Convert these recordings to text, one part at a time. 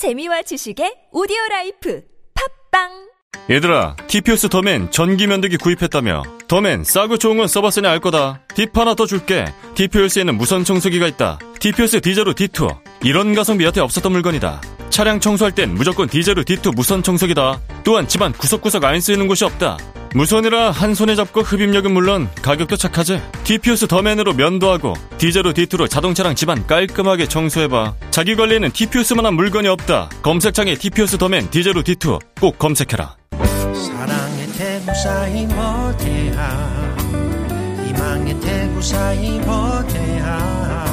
재미와 지식의 오디오 라이프 팟빵 얘들아, 티피오스 더맨 전기 면도기 구입했다며. 더맨 싸고 좋은 건 써봤으니 알 거다. 팁 하나 더 줄게. 티피오스에는 무선 청소기가 있다. 티피오스 디제로 D2. 이런 가성비 여태 없었던 물건이다. 차량 청소할 땐 무조건 디제로 D2 무선 청소기다. 또한 집안 구석구석 안 쓰이는 곳이 없다. 무선이라 한 손에 잡고 흡입력은 물론 가격도 착하지. 티피오스 더맨으로 면도 하고 디제로 D2로 자동차랑 집안 깔끔하게 청소해봐. 자기 관리에는 티피오스만한 물건이 없다. 검색창에 티피오스 더맨 디제로 D2 꼭 검색해라. 사랑의 태구사이 모태하 희망의 태구사이 모태하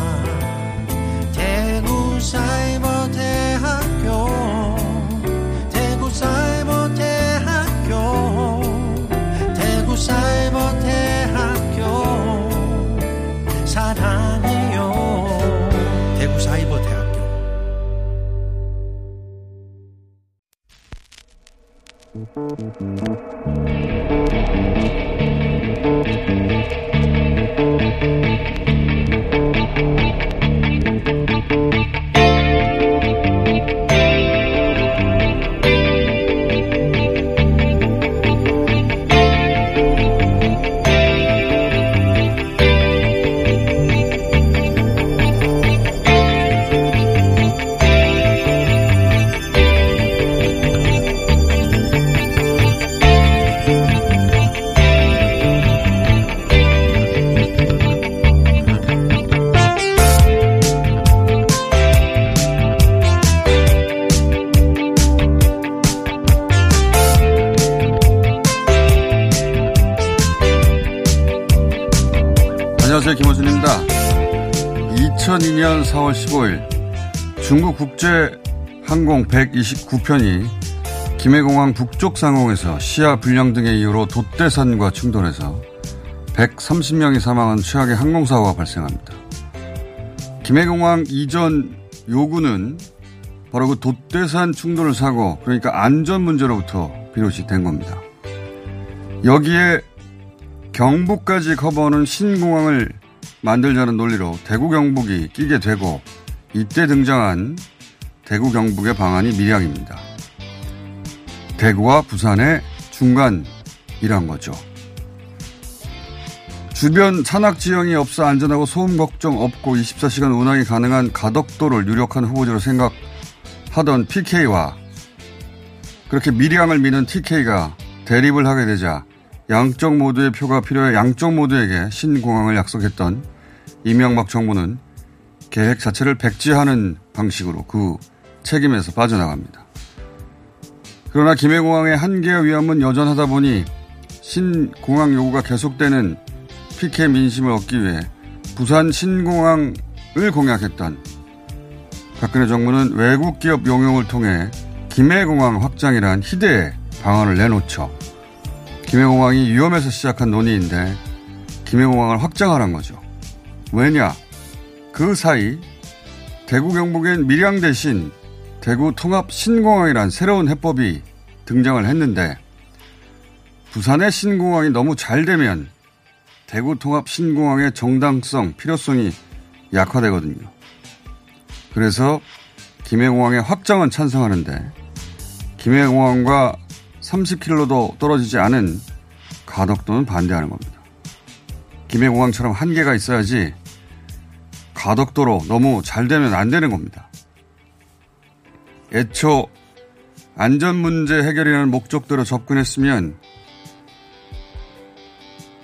태구사이 사이 모태학교. 사랑해요. 태구사이 모태학교 4월 15일 중국 국제 항공 129편이 김해공항 북쪽 상공에서 시야 불량 등의 이유로 돛대산과 충돌해서 130명이 사망한 최악의 항공사고가 발생합니다. 김해공항 이전 요구는 바로 그 돛대산 충돌 사고, 그러니까 안전 문제로부터 비롯이 된 겁니다. 여기에 경북까지 커버하는 신공항을 만들자는 논리로 대구 경북이 끼게 되고 이때 등장한 대구 경북의 방안이 밀양입니다. 대구와 부산의 중간이란 거죠. 주변 산악 지형이 없어 안전하고 소음 걱정 없고 24시간 운항이 가능한 가덕도를 유력한 후보지로 생각하던 PK와 그렇게 밀양을 미는 TK가 대립을 하게 되자 양쪽 모두의 표가 필요해 양쪽 모두에게 신공항을 약속했던 이명박 정부는 계획 자체를 백지하는 방식으로 그 책임에서 빠져나갑니다. 그러나 김해공항의 한계와 위험은 여전하다 보니 신공항 요구가 계속되는 PK 민심을 얻기 위해 부산 신공항을 공약했던 박근혜 정부는 외국 기업 용용을 통해 김해공항 확장이란 희대의 방안을 내놓죠. 김해공항이 위험해서 시작한 논의인데 김해공항을 확장하란 거죠. 왜냐? 그 사이 대구 경북엔 밀양 대신 대구 통합 신공항이란 새로운 해법이 등장을 했는데 부산의 신공항이 너무 잘 되면 대구 통합 신공항의 정당성, 필요성이 약화되거든요. 그래서 김해공항의 확장은 찬성하는데 김해공항과 30km도 떨어지지 않은 가덕도는 반대하는 겁니다. 김해공항처럼 한계가 있어야지 가덕도로 너무 잘 되면 안 되는 겁니다. 애초 안전 문제 해결이라는 목적대로 접근했으면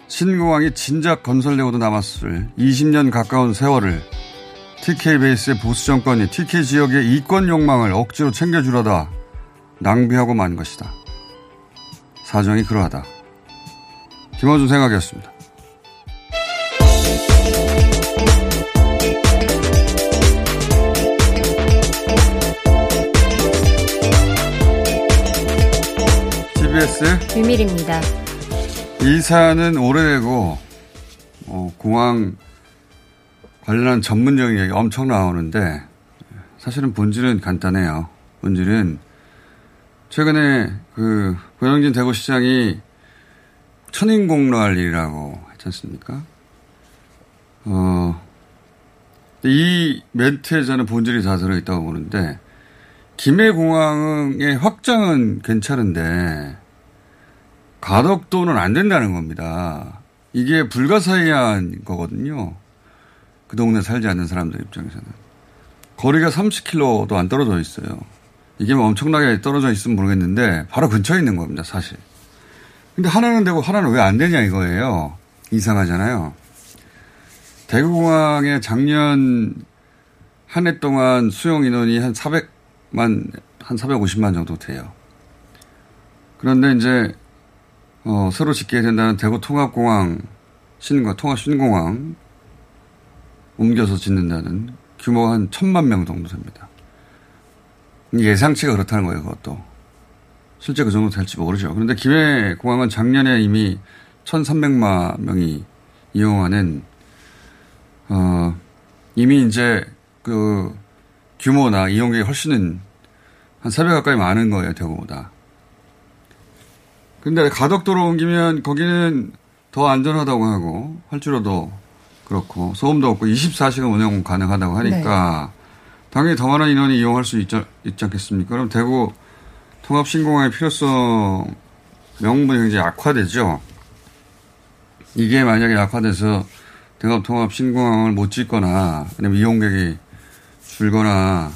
신공항이 진작 건설되고도 남았을 20년 가까운 세월을 TK 베이스의 보수 정권이 TK 지역의 이권 욕망을 억지로 챙겨주려다 낭비하고 만 것이다. 사정이 그러하다. 김원준 생각이었습니다. TBS 비밀입니다. 이 사안은 오래되고 어, 공항 관련한 전문적인 얘기 엄청 나오는데 사실은 본질은 간단해요. 본질은 최근에 그 고영진 대구시장이 천인공로할 일이라고 했지 않습니까? 어, 이 멘트에 저는 본질이 다 들어있다고 보는데 김해공항의 확장은 괜찮은데 가덕도는 안 된다는 겁니다. 이게 불가사의한 거거든요. 그 동네 살지 않는 사람들 입장에서는. 거리가 30km도 안 떨어져 있어요. 이게 뭐 엄청나게 떨어져 있으면 모르겠는데 바로 근처에 있는 겁니다, 사실. 근데 하나는 되고 하나는 왜 안 되냐 이거예요. 이상하잖아요. 대구공항에 작년 한 해 동안 수용 인원이 한 400만, 한 450만 정도 돼요. 그런데 이제, 어, 새로 짓게 된다는 대구 통합공항, 신공, 통합 신공항 옮겨서 짓는다는 규모가 한 천만 명 정도 됩니다. 예상치가 그렇다는 거예요, 그것도. 실제 그 정도 될지 모르죠. 그런데 기회공항은 작년에 이미 1,300만 명이 이용하는, 어, 이미 이제 그 규모나 이용객이 훨씬은 한 3배 가까이 많은 거예요, 대구보다. 근데 가덕도로 옮기면 거기는 더 안전하다고 하고, 활주로도 그렇고, 소음도 없고, 24시간 운영 가능하다고 하니까, 네. 당연히 더 많은 인원이 이용할 수 있지, 있지 않겠습니까? 그럼 대구 통합신공항의 필요성 명분이 굉장히 악화되죠. 이게 만약에 악화돼서 대구 통합신공항을 못 짓거나, 아니면 이용객이 줄거나,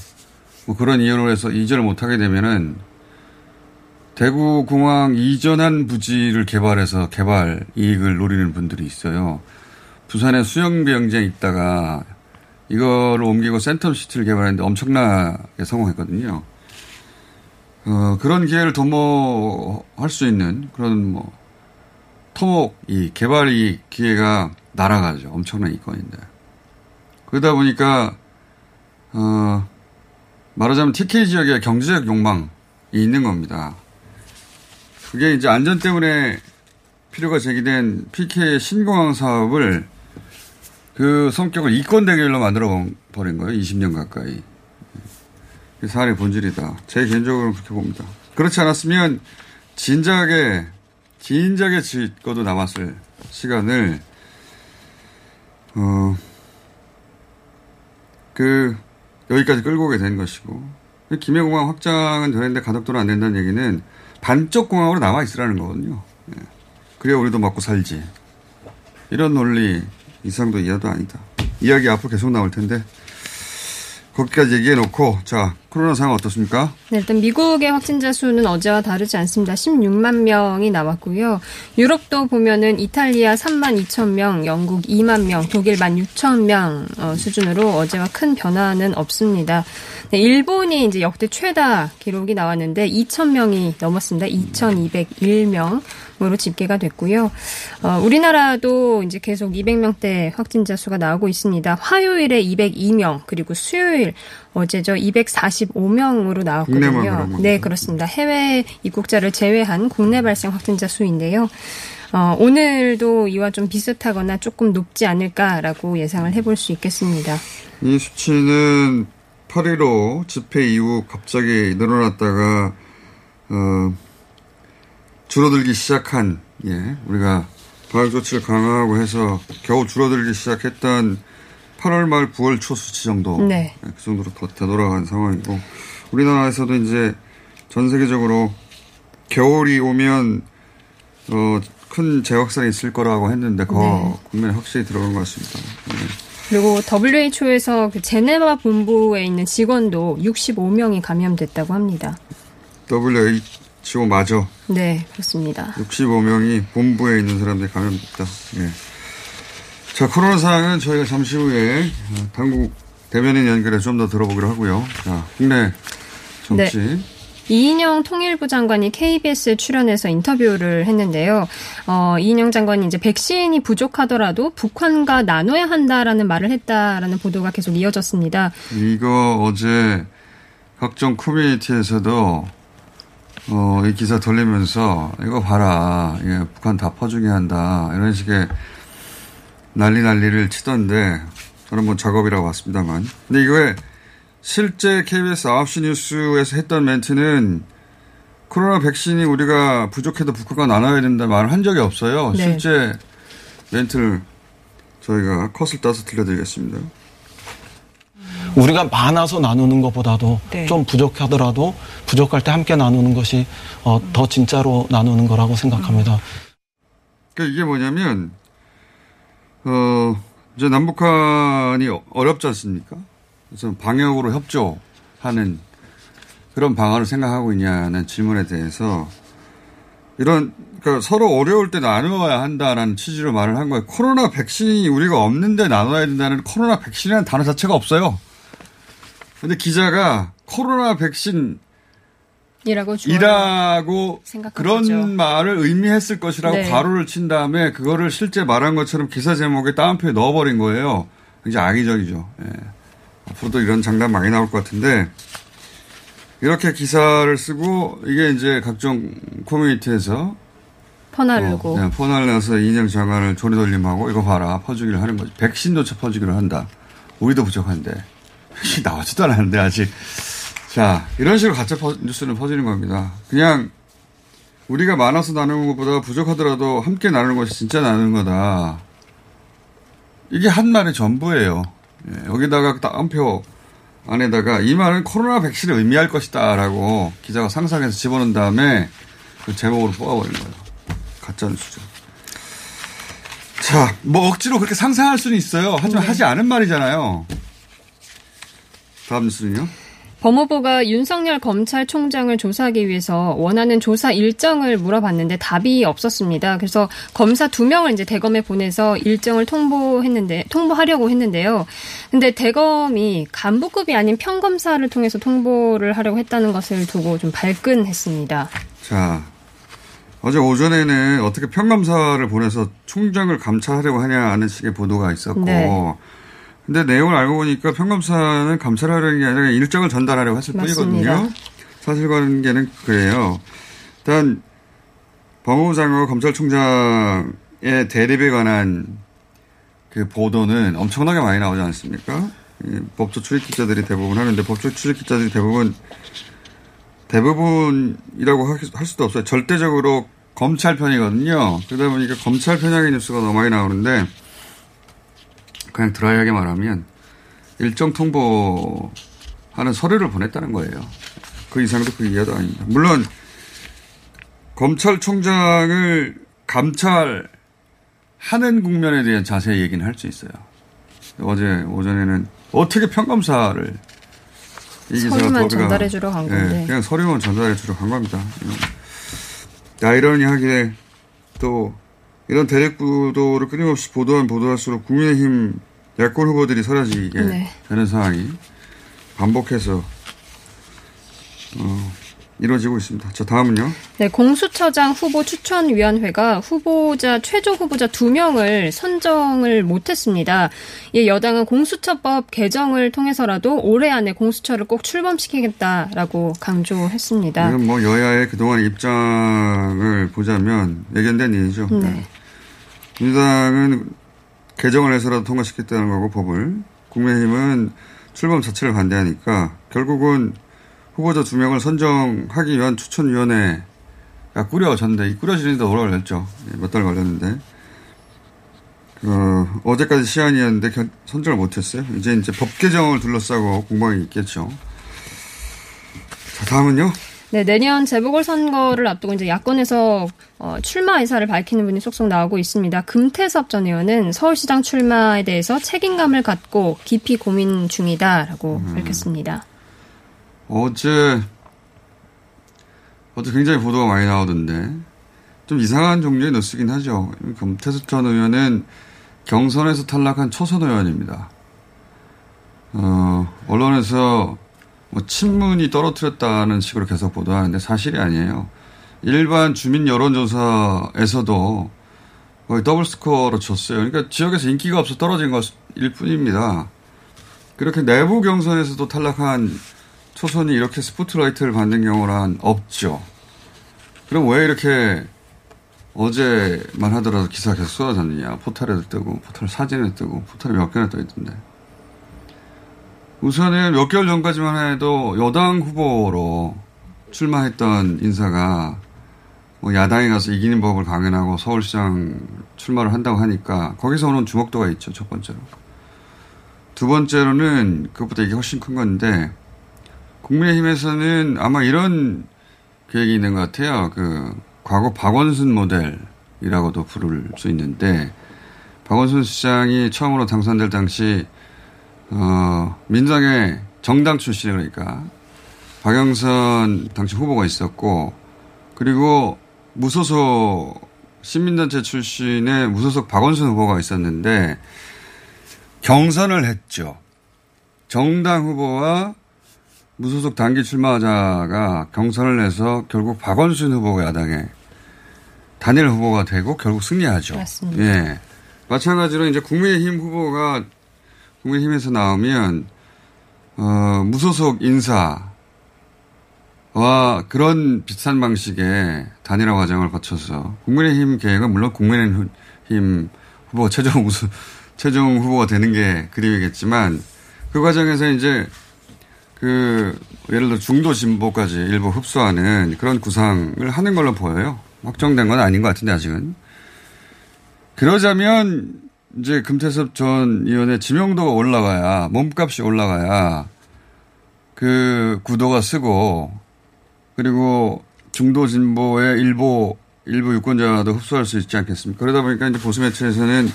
뭐 그런 이유로 해서 이전을 못하게 되면은 대구 공항 이전한 부지를 개발해서 개발 이익을 노리는 분들이 있어요. 부산에 수영비영장에 있다가 이거를 옮기고 센텀시티를 개발했는데 엄청나게 성공했거든요. 어, 그런 기회를 도모할 수 있는 그런 뭐 토목 이 개발 이 기회가 날아가죠. 엄청난 이권인데. 그러다 보니까 어, 말하자면 TK 지역의 경제적 욕망이 있는 겁니다. 그게 이제 안전 때문에 필요가 제기된 PK 신공항 사업을 그 성격을 이권 대결로 만들어 버린 거예요. 20년 가까이. 그 사안의 본질이다. 제 개인적으로는 그렇게 봅니다. 그렇지 않았으면 진작에, 진작에 짓고도 남았을 시간을, 어, 그, 여기까지 끌고 오게 된 것이고, 김해공항 확장은 되는데 가덕도는 안 된다는 얘기는 반쪽 공항으로 남아 있으라는 거거든요. 예. 그래야 우리도 먹고 살지. 이런 논리, 이상도 이하도 아니다. 이야기 앞으로 계속 나올 텐데 거기까지 얘기해 놓고 자 코로나 상황 어떻습니까? 네, 일단 미국의 확진자 수는 어제와 다르지 않습니다. 16만 명이 나왔고요. 유럽도 보면은 이탈리아 3만 2천 명, 영국 2만 명, 독일 1만 6천 명 어, 수준으로 어제와 큰 변화는 없습니다. 네, 일본이 이제 역대 최다 기록이 나왔는데 2천 명이 넘었습니다. 2,201명. 으로 집계가 됐고요. 어, 우리나라도 이제 계속 200명대 확진자 수가 나오고 있습니다. 화요일에 202명, 그리고 수요일 어제죠 245명으로 나왔거든요. 네, 그렇습니다. 해외 입국자를 제외한 국내 발생 확진자 수인데요. 어, 오늘도 이와 좀 비슷하거나 조금 높지 않을까라고 예상을 해볼 수 있겠습니다. 이 수치는 8.15 집회 이후 갑자기 늘어났다가 어, 줄어들기 시작한 예 우리가 방역 조치를 강화하고 해서 겨우 줄어들기 시작했던 8월 말 9월 초 수치 정도 네. 예, 그 정도로 더 되돌아간 상황이고 우리나라에서도 이제 전 세계적으로 겨울이 오면 어, 큰 재확산이 있을 거라고 했는데 그 네. 국면에 확실히 들어간 것 같습니다. 네. 그리고 WHO에서 그 제네바 본부에 있는 직원도 65명이 감염됐다고 합니다. WHO 맞아. 네, 그렇습니다. 65명이 본부에 있는 사람들이 감염됐다. 예. 자, 코로나 상황은 저희가 잠시 후에 어, 당국 대변인 연결해 좀 더 들어보기로 하고요. 자, 국내 정치. 네. 이인영 통일부 장관이 KBS에 출연해서 인터뷰를 했는데요. 어, 이인영 장관이 이제 백신이 부족하더라도 북한과 나눠야 한다라는 말을 했다라는 보도가 계속 이어졌습니다. 이거 어제 각종 커뮤니티에서도 어, 이 기사 돌리면서 이거 봐라. 예, 북한 다 퍼주게 한다. 이런 식의 난리 난리를 치던데 저는 뭐 작업이라고 봤습니다만. 근데 이거에 실제 KBS 9시 뉴스에서 했던 멘트는 코로나 백신이 우리가 부족해도 북한과 나눠야 된다 말을 한 적이 없어요. 네. 실제 멘트를 저희가 컷을 따서 들려드리겠습니다. 우리가 많아서 나누는 것보다도 네. 좀 부족하더라도 부족할 때 함께 나누는 것이 어, 더 진짜로 나누는 거라고 생각합니다. 그러니까 이게 뭐냐면 어 이제 남북한이 어렵지 않습니까? 그래서 방역으로 협조하는 그런 방안을 생각하고 있냐는 질문에 대해서 이런 그러니까 서로 어려울 때 나누어야 한다라는 취지로 말을 한 거예요. 코로나 백신이 우리가 없는데 나눠야 된다는 코로나 백신이라는 단어 자체가 없어요. 근데 기자가 코로나 백신 이라고. 이라고 그런 거죠. 말을 의미했을 것이라고 네. 괄호를 친 다음에 그거를 실제 말한 것처럼 기사 제목에 따옴표에 넣어버린 거예요. 굉장히 악의적이죠. 예. 앞으로도 이런 장난 많이 나올 것 같은데 이렇게 기사를 쓰고 이게 이제 각종 커뮤니티에서 퍼나르고 어, 그냥 퍼날려서 이인영 장관을 조리돌림하고 이거 봐라 퍼주기를 하는 거지. 백신조차 퍼주기를 한다. 우리도 부족한데 나오지도 않았는데 아직. 자 이런 식으로 가짜 퍼- 뉴스는 퍼지는 겁니다. 그냥 우리가 많아서 나누는 것보다 부족하더라도 함께 나누는 것이 진짜 나누는 거다. 이게 한 말의 전부예요. 예, 여기다가 따옴표 안에다가 이 말은 코로나 백신을 의미할 것이다라고 기자가 상상해서 집어넣은 다음에 그 제목으로 뽑아버린 거예요. 가짜 뉴스죠. 자, 뭐 억지로 그렇게 상상할 수는 있어요. 하지만 하지 않은 말이잖아요. 다음 뉴스는요? 법무부가 윤석열 검찰총장을 조사하기 위해서 원하는 조사 일정을 물어봤는데 답이 없었습니다. 그래서 검사 두 명을 이제 대검에 보내서 일정을 통보했는데 통보하려고 했는데요. 근데 대검이 간부급이 아닌 평검사를 통해서 통보를 하려고 했다는 것을 두고 좀 발끈했습니다. 자, 어제 오전에는 어떻게 평검사를 보내서 총장을 감찰하려고 하냐 하는 식의 보도가 있었고, 네. 근데 내용을 알고 보니까 평검사는 감찰하려는 게 아니라 일정을 전달하려고 했을 맞습니다. 뿐이거든요. 사실관계는 그래요. 일단 법무부 장관과 검찰총장의 대립에 관한 그 보도는 엄청나게 많이 나오지 않습니까? 이 법조 출입 기자들이 대부분 하는데 법조 출입 기자들이 대부분 대부분이라고 하- 할 수도 없어요. 절대적으로 검찰 편이거든요. 그러다 보니까 검찰 편향의 뉴스가 너무 많이 나오는데 그냥 드라이하게 말하면 일정 통보하는 서류를 보냈다는 거예요. 그 이상도 그 이하도 아닙니다. 물론 검찰총장을 감찰하는 국면에 대한 자세히 얘기는 할 수 있어요. 어제 오전에는 어떻게 평검사를 서류만 전달해 주러 간 예, 건데. 그냥 서류만 전달해 주러 간 겁니다. 예. 아이러니하게 또 이런 대립구도를 끊임없이 보도하면 보도할수록 국민의힘 야권 후보들이 사라지게 네. 되는 상황이 반복해서 어, 이루어지고 있습니다. 자 다음은요. 네, 공수처장 후보 추천위원회가 후보자 최종 후보자 두 명을 선정을 못했습니다. 이 여당은 공수처법 개정을 통해서라도 올해 안에 공수처를 꼭 출범시키겠다라고 강조했습니다. 이건 뭐 여야의 그동안 입장을 보자면 예견된 일이죠. 네. 민주당은 개정을 해서라도 통과시켰다는 거고 법을 국민의힘은 출범 자체를 반대하니까 결국은 후보자 두 명을 선정하기 위한 추천위원회가 꾸려졌는데 이 꾸려지는데 오래 걸렸죠. 예, 몇달 걸렸는데 어, 어제까지 시한이었는데 결- 선정을 못했어요. 이제 이제 법 개정을 둘러싸고 공방이 있겠죠. 자 다음은요. 네, 내년 재보궐선거를 앞두고 이제 야권에서 어, 출마 의사를 밝히는 분이 속속 나오고 있습니다. 금태섭 전 의원은 서울시장 출마에 대해서 책임감을 갖고 깊이 고민 중이다라고 밝혔습니다. 어제 어제 굉장히 보도가 많이 나오던데 좀 이상한 종류의 뉴스긴 하죠. 검태섭 전 의원은 경선에서 탈락한 초선 의원입니다. 어, 언론에서 뭐 친문이 떨어뜨렸다는 식으로 계속 보도하는데 사실이 아니에요. 일반 주민 여론조사에서도 거의 더블 스코어로 졌어요. 그러니까 지역에서 인기가 없어 떨어진 것일 뿐입니다. 그렇게 내부 경선에서도 탈락한 초선이 이렇게 스포트라이트를 받는 경우는 없죠. 그럼 왜 이렇게 어제만 하더라도 기사가 계속 쏟아졌느냐. 포털에도 뜨고, 포털 사진에 뜨고, 포털에 몇 개나 떠 있던데. 우선은 몇 개월 전까지만 해도 여당 후보로 출마했던 인사가 뭐 야당에 가서 이기는 법을 강연하고 서울시장 출마를 한다고 하니까 거기서 오는 주목도가 있죠. 첫 번째로. 두 번째로는 그것보다 이게 훨씬 큰 건데 국민의힘에서는 아마 이런 계획이 있는 것 같아요. 그 과거 박원순 모델이라고도 부를 수 있는데 박원순 시장이 처음으로 당선될 당시 어, 민주당의 정당 출신 그러니까 박영선 당시 후보가 있었고 그리고 무소속 시민단체 출신의 무소속 박원순 후보가 있었는데 경선을 했죠. 정당 후보와 무소속 단기 출마자가 경선을 해서 결국 박원순 후보가 야당에 단일 후보가 되고 결국 승리하죠. 맞습니다. 예. 마찬가지로 이제 국민의힘 후보가 국민의힘에서 나오면 어, 무소속 인사와 그런 비슷한 방식의 단일화 과정을 거쳐서 국민의힘 계획은 물론 국민의힘 후보 최종 우수 최종 후보가 되는 게 그림이겠지만 그 과정에서 이제 그 예를 들어 중도 진보까지 일부 흡수하는 그런 구상을 하는 걸로 보여요. 확정된 건 아닌 것 같은데 아직은. 그러자면 이제 금태섭 전 의원의 지명도가 올라가야 몸값이 올라가야 그 구도가 쓰고 그리고 중도 진보의 일부 일부 유권자도 흡수할 수 있지 않겠습니까? 그러다 보니까 이제 보수 매체에서는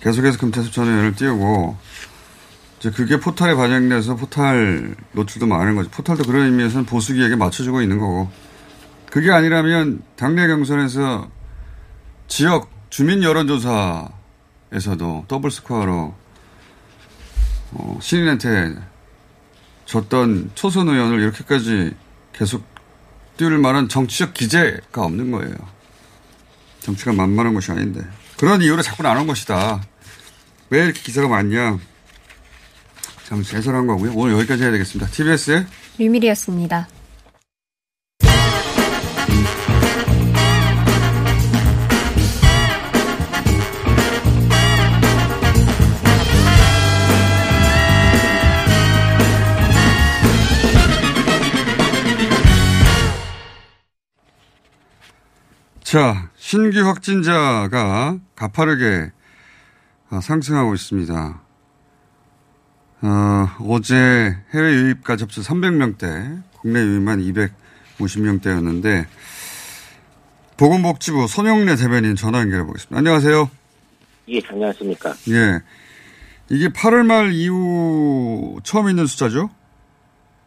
계속해서 금태섭 전 의원을 띄우고 이제 그게 포탈에 반영돼서 포탈 노출도 많은 거죠. 포탈도 그런 의미에서는 보수기에게 맞춰주고 있는 거고. 그게 아니라면 당내 경선에서 지역 주민 여론조사 에서도 더블 스코어로 어, 신인한테 졌던 초선 의원을 이렇게까지 계속 띄울 만한 정치적 기재가 없는 거예요. 정치가 만만한 것이 아닌데. 그런 이유로 자꾸 나눈 것이다. 왜 이렇게 기사가 많냐. 잠시 해설한 거고요. 오늘 여기까지 해야 되겠습니다. TBS의 류밀이었습니다. 자, 신규 확진자가 가파르게 어, 상승하고 있습니다. 어, 어제 해외 유입가 접수 300명대, 국내 유입만 250명대였는데, 보건복지부 손영래 대변인 전화 연결해 보겠습니다. 안녕하세요. 예, 안녕하십니까. 예. 이게 8월 말 이후 처음 있는 숫자죠?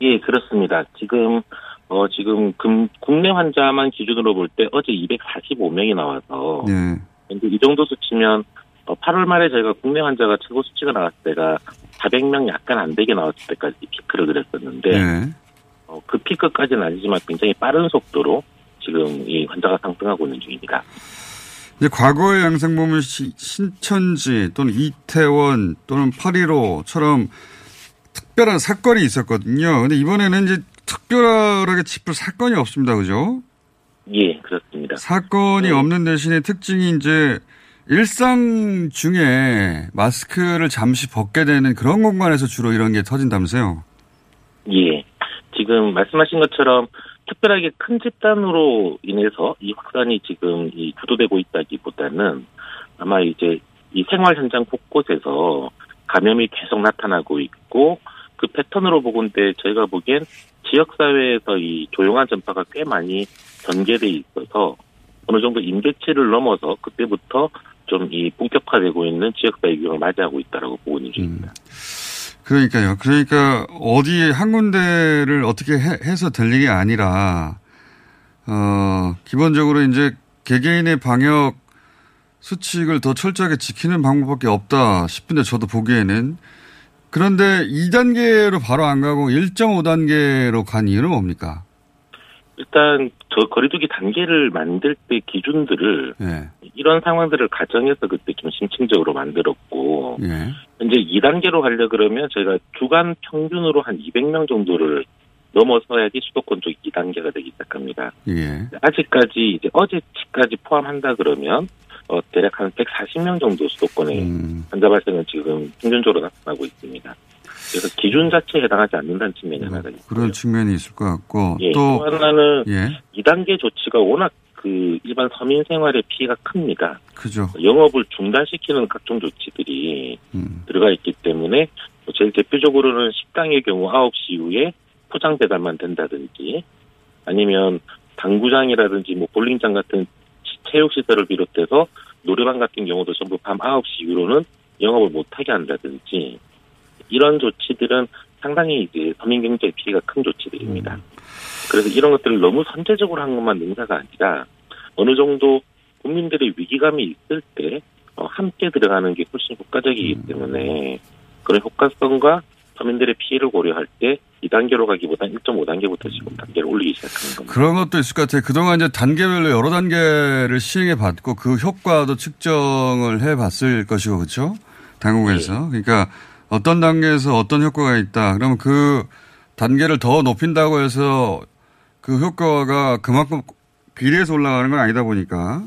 예, 그렇습니다. 지금, 어, 지금, 금, 국내 환자만 기준으로 볼 때 어제 245명이 나와서, 예. 근데 이 정도 수치면, 어, 8월 말에 저희가 국내 환자가 최고 수치가 나왔을 때가 400명 약간 안 되게 나왔을 때까지 피크를 그렸었는데, 예. 어, 그 피크까지는 아니지만 굉장히 빠른 속도로 지금 이 환자가 상승하고 있는 중입니다. 이제 과거의 양상 보면 시- 신천지 또는 이태원 또는 8.15처럼 특별한 사건이 있었거든요. 근데 이번에는 이제 특별하게 짚을 사건이 없습니다. 그죠? 예, 그렇습니다. 사건이 네. 없는 대신에 특징이 이제 일상 중에 마스크를 잠시 벗게 되는 그런 공간에서 주로 이런 게 터진다면서요? 예. 지금 말씀하신 것처럼 특별하게 큰 집단으로 인해서 이 확산이 지금 이 주도되고 있다기보다는 아마 이제 이 생활 현장 곳곳에서 감염이 계속 나타나고 있고 그 패턴으로 보건데 저희가 보기엔 지역 사회에서 이 조용한 전파가 꽤 많이 전개돼 있어서 어느 정도 임계치를 넘어서 그때부터 좀 이 본격화되고 있는 지역사회 유행을 맞이하고 있다라고 보고 있는 중입니다. 그러니까요. 그러니까 어디 한 군데를 어떻게 해, 될 일이 아니라 어 기본적으로 이제 개개인의 방역 수칙을 더 철저하게 지키는 방법밖에 없다 싶은데 저도 보기에는 그런데 2단계로 바로 안 가고 1.5단계로 간 이유는 뭡니까? 일단 저 거리두기 단계를 만들 때 기준들을 예. 이런 상황들을 가정해서 그때 좀 심층적으로 만들었고 예. 현재 2단계로 가려 그러면 저희가 주간 평균으로 한 200명 정도를 넘어서야지 수도권 쪽 2단계가 되기 시작합니다. 예. 아직까지 이제 어제치까지 포함한다 그러면 어 대략 한 140명 정도 수도권에 음. 환자 발생은 지금 평균적으로 나타나고 있습니다. 그래서 기준 자체에 해당하지 않는다는 측면이 하나가 있고요. 그런 측면이 있을 것 같고 예, 또 또 하나는 예. 2단계 조치가 워낙 그 일반 서민 생활에 피해가 큽니다. 그죠. 영업을 중단시키는 각종 조치들이 음. 들어가 있기 때문에 뭐 제일 대표적으로는 식당의 경우 9시 이후에 포장 배달만 된다든지 아니면 당구장이라든지 뭐 볼링장 같은 체육시설을 비롯해서 노래방 같은 경우도 전부 밤 9시 이후로는 영업을 못하게 한다든지 이런 조치들은 상당히 이제 서민 경제에 피해가 큰 조치들입니다. 그래서 이런 것들을 너무 선제적으로 한 것만 능사가 아니라 어느 정도 국민들의 위기감이 있을 때 어, 함께 들어가는 게 훨씬 효과적이기 때문에 그런 효과성과 서민들의 피해를 고려할 때 2단계로 가기보다 1.5단계부터 지금 단계를 올리기 시작하는 겁니다. 그런 것도 있을 것 같아요. 그동안 이제 단계별로 여러 단계를 시행해 봤고 그 효과도 측정을 해 봤을 것이고 그렇죠? 당국에서. 그러니까 어떤 단계에서 어떤 효과가 있다. 그러면 그 단계를 더 높인다고 해서 그 효과가 그만큼 비례해서 올라가는 건 아니다 보니까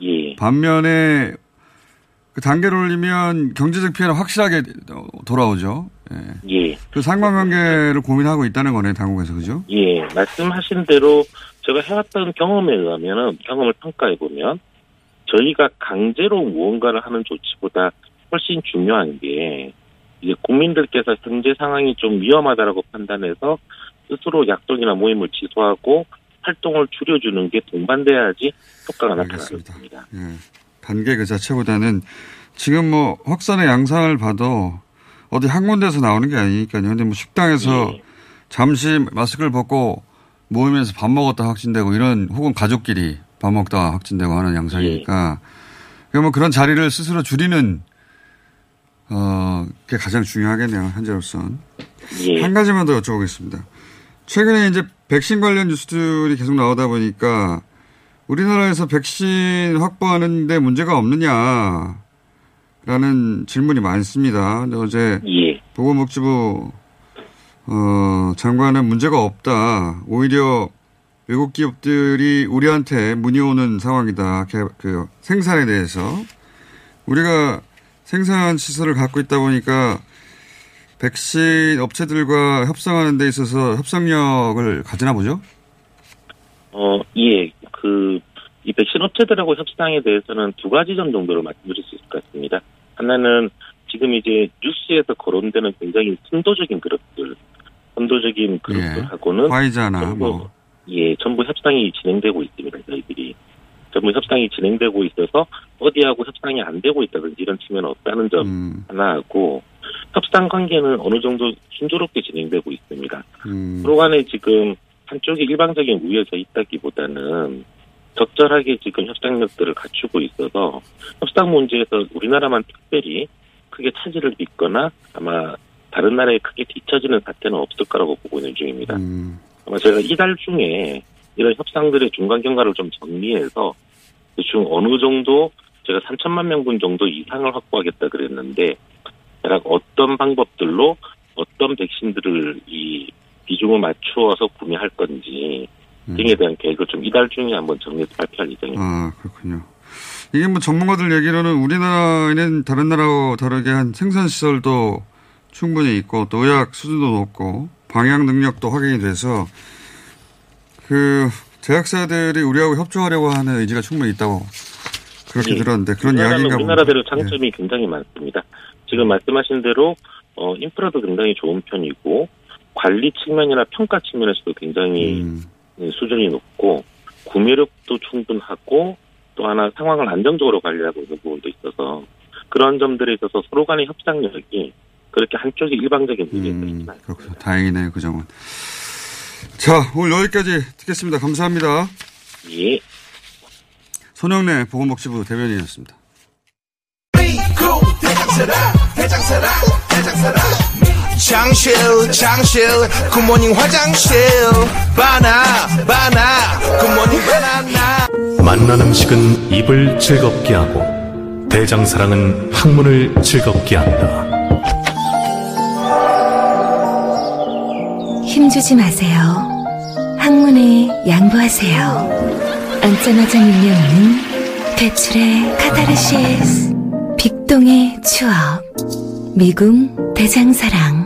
예, 반면에 그 단계를 올리면 경제적 피해는 확실하게 돌아오죠. 예. 예, 그 상관관계를 고민하고 있다는 거네, 당국에서. 그죠? 예. 말씀하신 대로 제가 해왔던 경험에 의하면은 경험을 평가해 보면 저희가 강제로 무언가를 하는 조치보다 훨씬 중요한 게 이제 국민들께서 현재 상황이 좀 위험하다라고 판단해서 스스로 약속이나 모임을 취소하고 활동을 줄여주는 게 동반돼야지 효과가. 나타나겠습니다. 예. 단계 그 자체보다는 지금 뭐 확산의 양상을 봐도 어디 한 군데서 나오는 게 아니니까요. 근데 뭐 식당에서 예. 잠시 마스크를 벗고 모이면서 밥 먹었다 확진되고 이런 혹은 가족끼리 밥 먹다 확진되고 하는 양상이니까 그뭐 그런 자리를 스스로 줄이는 어, 게 가장 중요하겠네요. 현재로선. 예, 한 가지만 더 여쭤보겠습니다. 최근에 이제 백신 관련 뉴스들이 계속 나오다 보니까 우리나라에서 백신 확보하는데 문제가 없느냐 라는 질문이 많습니다. 어제 예, 보건복지부 어, 장관은 문제가 없다. 오히려 외국 기업들이 우리한테 문의 오는 상황이다. 개- 그 생산에 대해서 우리가 생산 시설을 갖고 있다 보니까 백신 업체들과 협상하는 데 있어서 협상력을 가지나 보죠? 어, 예, 그, 이 백신 업체들하고 협상에 대해서는 두 가지 점 정도로 말씀드릴 수 있을 것 같습니다. 하나는 지금 이제 뉴스에서 거론되는 굉장히 선도적인 그룹들, 선도적인 그룹들하고는 화이자나 전부, 뭐 예, 전부 협상이 진행되고 있습니다, 저희들이. 전부 협상이 진행되고 있어서 어디하고 협상이 안 되고 있다든지 이런 측면은 없다는 점 음, 하나하고 협상 관계는 어느 정도 순조롭게 진행되고 있습니다. 음, 서로 간에 지금 한쪽이 일방적인 우위에서 있다기보다는 적절하게 지금 협상력들을 갖추고 있어서 협상 문제에서 우리나라만 특별히 크게 차질을 빚거나 아마 다른 나라에 크게 뒤처지는 사태는 없을 거라고 보고 있는 중입니다. 음, 아마 제가 이달 중에 이런 협상들의 중간 경과를 좀 정리해서 대충 어느 정도 제가 3천만 명분 정도 이상을 확보하겠다 그랬는데 대략 어떤 방법들로 어떤 백신들을 이 비중을 맞추어서 구매할 건지 음. 등에 대한 계획을 좀 이달 중에 한번 정리해서 발표할 예정입니다. 아, 그렇군요. 이게 뭐 전문가들 얘기로는 우리나라에는 다른 나라와 다르게 한 생산시설도 충분히 있고 또 의학 수준도 높고 방역 능력도 확인이 돼서 그 제약사들이 우리하고 협조하려고 하는 의지가 충분히 있다고 그렇게 예. 들었는데 그런 우리나라는 이야기인가 우리나라대로 봅니다. 예. 장점이 굉장히 많습니다. 지금 말씀하신 대로 어, 인프라도 굉장히 좋은 편이고 관리 측면이나 평가 측면에서도 굉장히 음, 수준이 높고 구매력도 충분하고 또 하나 상황을 안정적으로 관리하고 있는 부분도 있어서 그런 점들에 있어서 서로 간의 협상력이 그렇게 한쪽이 일방적인 문제가 음, 있지는. 그렇군요. 다행이네요, 그 점은. 자, 오늘 여기까지 듣겠습니다. 감사합니다. 예. 손영래 보건복지부 대변인이었습니다. 장실 장실 굿모닝 화장실 바나 바나 굿모닝 바나나 만난 음식은 입을 즐겁게 하고 대장사랑은 학문을 즐겁게 한다. 힘주지 마세요. 학문에 양보하세요. 앉자마자 밀려오는 대출의 카타르시스. 빅동의 추억. 미궁 대장사랑.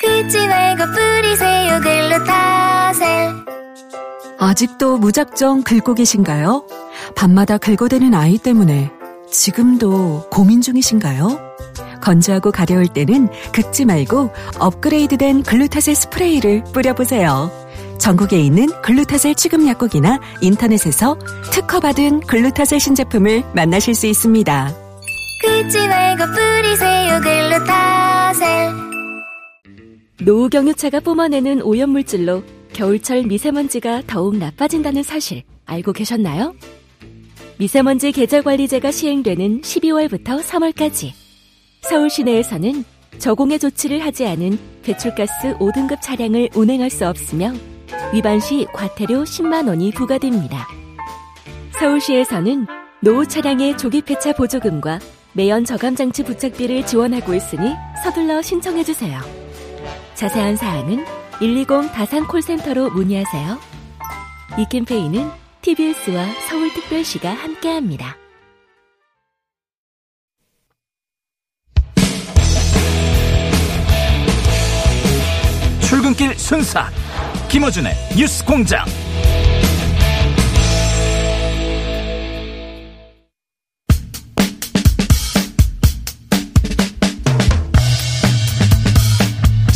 긁지 말고 뿌리세요 글루타셀 아직도 무작정 긁고 계신가요? 밤마다 긁어대는 아이 때문에 지금도 고민 중이신가요? 건조하고 가려울 때는 긁지 말고 업그레이드된 글루타셀 스프레이를 뿌려보세요. 전국에 있는 글루타셀 취급 약국이나 인터넷에서 특허받은 글루타셀 신제품을 만나실 수 있습니다. 긁지 말고 뿌리세요 글루타셀 노후 경유차가 뿜어내는 오염물질로 겨울철 미세먼지가 더욱 나빠진다는 사실 알고 계셨나요? 미세먼지 계절 관리제가 시행되는 12월부터 3월까지 서울 시내에서는 저공해 조치를 하지 않은 배출가스 5등급 차량을 운행할 수 없으며 위반 시 과태료 10만 원이 부과됩니다. 서울시에서는 노후 차량의 조기 폐차 보조금과 매연 저감 장치 부착비를 지원하고 있으니 서둘러 신청해 주세요. 자세한 사항은 120 다산 콜센터로 문의하세요. 이 캠페인은 TBS와 서울특별시가 함께합니다. 출근길 순사 김어준의 뉴스 공장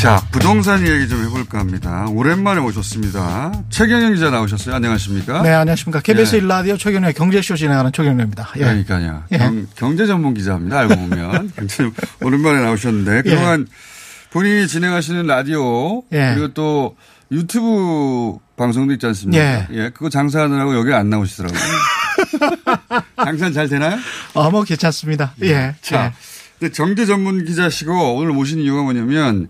자, 부동산 이야기 좀 해볼까 합니다. 오랜만에 오셨습니다. 최경영 기자 나오셨어요. 안녕하십니까? 네, 안녕하십니까. KBS 예. 1라디오 최경영의 경제쇼 진행하는 최경영입니다. 예. 그러니까요. 예. 경, 경제 전문 기자입니다. 알고 보면. 오랜만에 나오셨는데. 그동안 본인이 진행하시는 라디오 예. 그리고 또 유튜브 방송도 있지 않습니까? 예. 예. 그거 장사하느라고 여기 안 나오시더라고요. 장사는 잘 되나요? 어, 뭐 괜찮습니다. 예. 자, 근데 정제 전문 기자시고 오늘 모신 이유가 뭐냐면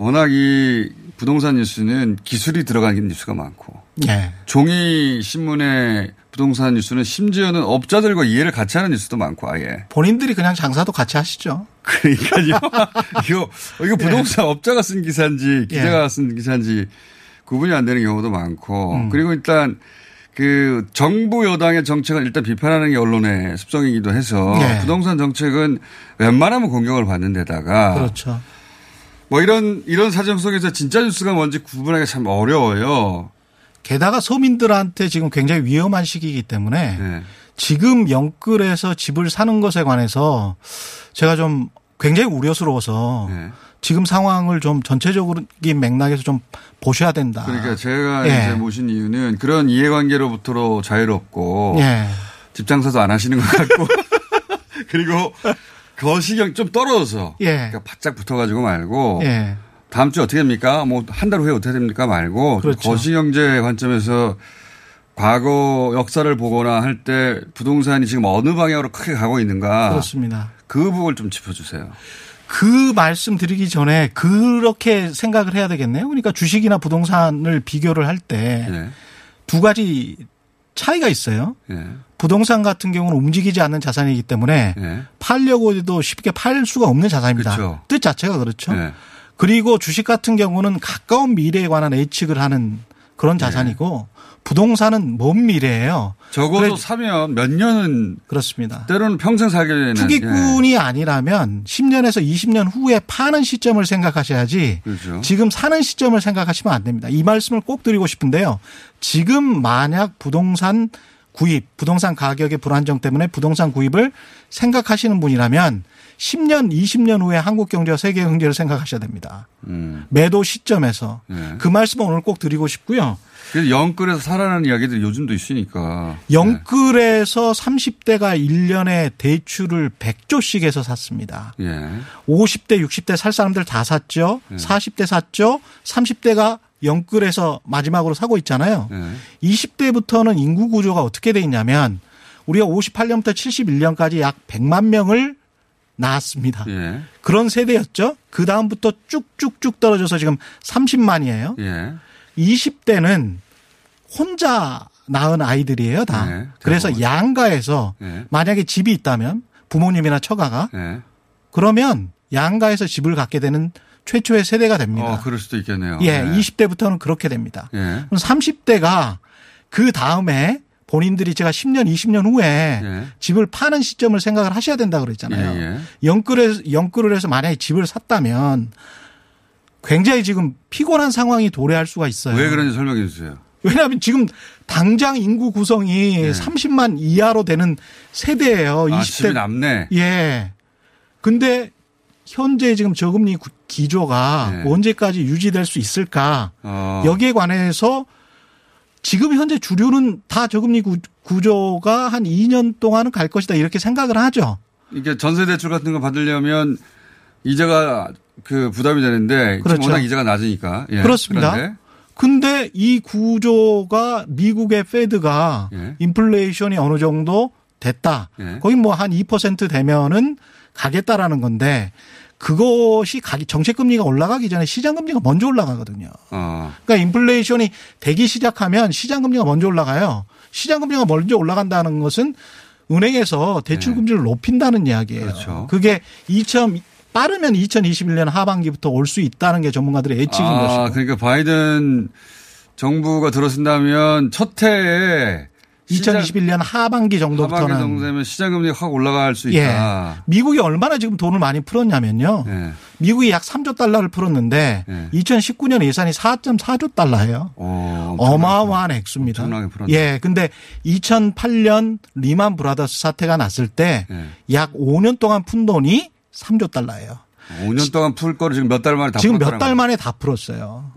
워낙 이 부동산 뉴스는 기술이 들어간 뉴스가 많고 예. 종이 신문의 부동산 뉴스는 심지어는 업자들과 이해를 같이 하는 뉴스도 많고 아예. 본인들이 그냥 장사도 같이 하시죠. 그러니까요. 이거 이거 부동산 업자가 쓴 기사인지 기자가 예. 쓴 기사인지 구분이 안 되는 경우도 많고 음. 그리고 일단 그 정부 여당의 정책을 일단 비판하는 게 언론의 습성이기도 해서 예. 부동산 정책은 웬만하면 공격을 받는 데다가 그렇죠. 뭐 이런 이런 사정 속에서 진짜 뉴스가 뭔지 구분하기 참 어려워요. 게다가 서민들한테 지금 굉장히 위험한 시기이기 때문에 네. 지금 영끌에서 집을 사는 것에 관해서 제가 좀 굉장히 우려스러워서 네. 지금 상황을 좀 전체적인 맥락에서 좀 보셔야 된다. 그러니까 제가 예. 이제 모신 이유는 그런 이해관계로부터 자유롭고 예. 집 장사도 안 하시는 것 같고 그리고 거시경 좀 떨어져서 예. 그러니까 바짝 붙어가지고 말고 예. 다음 주 어떻게 됩니까? 뭐 한 달 후에 어떻게 됩니까? 말고 좀 그렇죠. 거시경제 관점에서 과거 역사를 보거나 할 때 부동산이 지금 어느 방향으로 크게 가고 있는가 그렇습니다. 그 부분을 좀 짚어주세요. 그 말씀 드리기 전에 그렇게 생각을 해야 되겠네요. 그러니까 주식이나 부동산을 비교를 할 때두 예. 가지 차이가 있어요. 예. 부동산 같은 경우는 움직이지 않는 자산이기 때문에 예. 팔려고 해도 쉽게 팔 수가 없는 자산입니다. 그렇죠. 뜻 자체가 그렇죠. 예. 그리고 주식 같은 경우는 가까운 미래에 관한 예측을 하는 그런 자산이고 부동산은 먼 미래예요. 적어도 그래- 사면 몇 년은 그렇습니다. 때로는 평생 살게 되는 투기꾼이 아니라면 10년에서 20년 후에 파는 시점을 생각하셔야지 예. 그렇죠. 지금 사는 시점을 생각하시면 안 됩니다. 이 말씀을 꼭 드리고 싶은데요. 지금 만약 부동산 구입, 부동산 가격의 불안정 때문에 부동산 구입을 생각하시는 분이라면 10년, 20년 후에 한국 경제와 세계 경제를 생각하셔야 됩니다. 음. 매도 시점에서 예. 그 말씀을 오늘 꼭 드리고 싶고요. 그래서 영끌에서 살아나는 이야기들이 요즘도 있으니까. 영끌에서 30대가 1년에 대출을 100조씩 해서 샀습니다. 예. 50대, 60대 살 사람들 다 샀죠. 네. 40대 샀죠. 30대가 영끌에서 마지막으로 사고 있잖아요. 예. 20대부터는 인구 구조가 어떻게 돼 있냐면 우리가 58년부터 71년까지 약 100만 명을 낳았습니다. 예. 그런 세대였죠. 그 다음부터 쭉쭉쭉 떨어져서 지금 30만이에요. 예. 20대는 혼자 낳은 아이들이에요, 다. 네, 그래서 양가에서 예. 만약에 집이 있다면 부모님이나 처가가 예. 그러면 양가에서 집을 갖게 되는 최초의 세대가 됩니다. 어, 그럴 수도 있겠네요. 예, 네. 20대부터는 그렇게 됩니다. 예. 그럼 30대가 그 다음에 본인들이 제가 10년, 20년 후에 예. 집을 파는 시점을 생각을 하셔야 된다 그랬잖아요. 예, 예. 영끌에서 영끌을 해서 만약에 집을 샀다면 굉장히 지금 피곤한 상황이 도래할 수가 있어요. 왜 그런지 설명해 주세요. 왜냐하면 지금 당장 인구 구성이 30만 이하로 되는 세대예요. 네. 아, 20대. 집이 남네. 예. 근데 현재 지금 저금리 구- 기조가 언제까지 유지될 수 있을까? 네. 어. 여기에 관해서 지금 현재 주류는 다 저금리 구- 구조가 한 2년 동안은 갈 것이다 이렇게 생각을 하죠. 이게 전세 대출 같은 거 받으려면 이자가 그 부담이 되는데 그렇죠. 워낙 이자가 낮으니까. 예. 그렇습니다. 그런데 근데 이 구조가 미국의 페드가 예. 인플레이션이 어느 정도 됐다. 예. 거기 뭐한 2% 되면은 가겠다라는 건데 그것이 가기 정책 금리가 올라가기 전에 시장 금리가 먼저 올라가거든요. 어. 그러니까 인플레이션이 되기 시작하면 시장 금리가 먼저 올라가요. 시장 금리가 먼저 올라간다는 것은 은행에서 대출 금리를 높인다는 이야기예요. 네. 그렇죠. 그게 2000 빠르면 2021년 하반기부터 올 수 있다는 게 전문가들의 예측인 아, 것이고. 그러니까 바이든 정부가 들어선다면 첫 해에 2021년 하반기 하반기 정도부터는 정도 되면 시장 금리가 확 올라갈 수 예. 있다. 미국이 얼마나 지금 돈을 많이 풀었냐면요. 예. 미국이 약 3조 달러를 풀었는데 2019년 예산이 4.4조 달러예요. 어마어마한 액수입니다. 엄청나게 풀었네. 예. 근데 2008년 리만 브라더스 사태가 났을 때약 예. 5년 동안 푼 돈이 3조 달러예요. 5년 동안 풀 거를 지금 몇 달 만에 다 지금 몇 달. 만에 다 풀었어요.